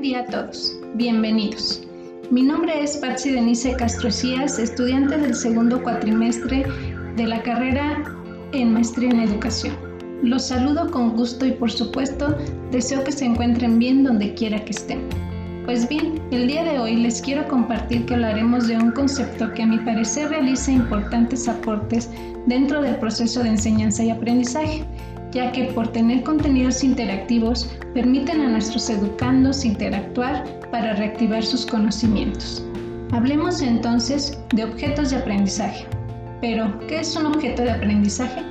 día a todos. Bienvenidos. Mi nombre es Patsy Denise Castrocías, estudiante del segundo cuatrimestre de la carrera en Maestría en Educación. Los saludo con gusto y por supuesto deseo que se encuentren bien donde quiera que estén. Pues bien, el día de hoy les quiero compartir que hablaremos de un concepto que a mi parecer realiza importantes aportes dentro del proceso de enseñanza y aprendizaje, ya que por tener contenidos interactivos permiten a nuestros educandos interactuar para reactivar sus conocimientos. Hablemos entonces de objetos de aprendizaje. Pero, ¿qué es un objeto de aprendizaje?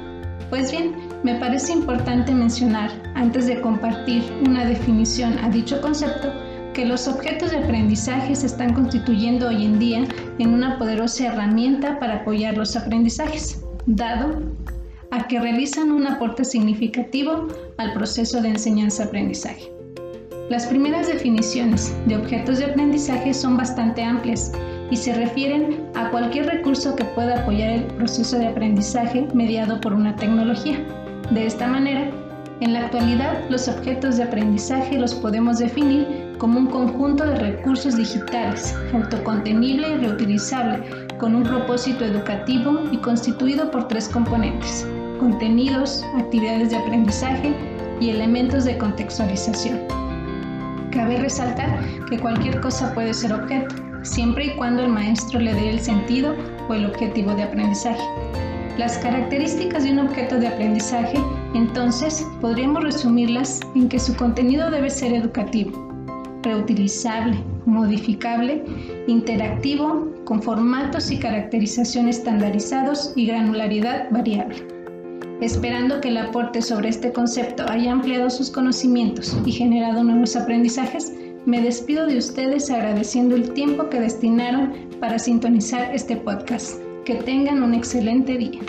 Pues bien, me parece importante mencionar, antes de compartir una definición a dicho concepto, que los objetos de aprendizaje se están constituyendo hoy en día en una poderosa herramienta para apoyar los aprendizajes, dado a que realizan un aporte significativo al proceso de enseñanza-aprendizaje. Las primeras definiciones de objetos de aprendizaje son bastante amplias y se refieren a cualquier recurso que pueda apoyar el proceso de aprendizaje mediado por una tecnología. De esta manera, en la actualidad los objetos de aprendizaje los podemos definir como un conjunto de recursos digitales, autocontenible y reutilizable, con un propósito educativo y constituido por tres componentes, contenidos, actividades de aprendizaje y elementos de contextualización. Cabe resaltar que cualquier cosa puede ser objeto, siempre y cuando el maestro le dé el sentido o el objetivo de aprendizaje. Las características de un objeto de aprendizaje, entonces, podríamos resumirlas en que su contenido debe ser educativo, reutilizable, modificable, interactivo, con formatos y caracterización estandarizados y granularidad variable esperando que el aporte sobre este concepto haya ampliado sus conocimientos y generado nuevos aprendizajes, me despido de ustedes agradeciendo el tiempo que destinaron para sintonizar este podcast. Que tengan un excelente día.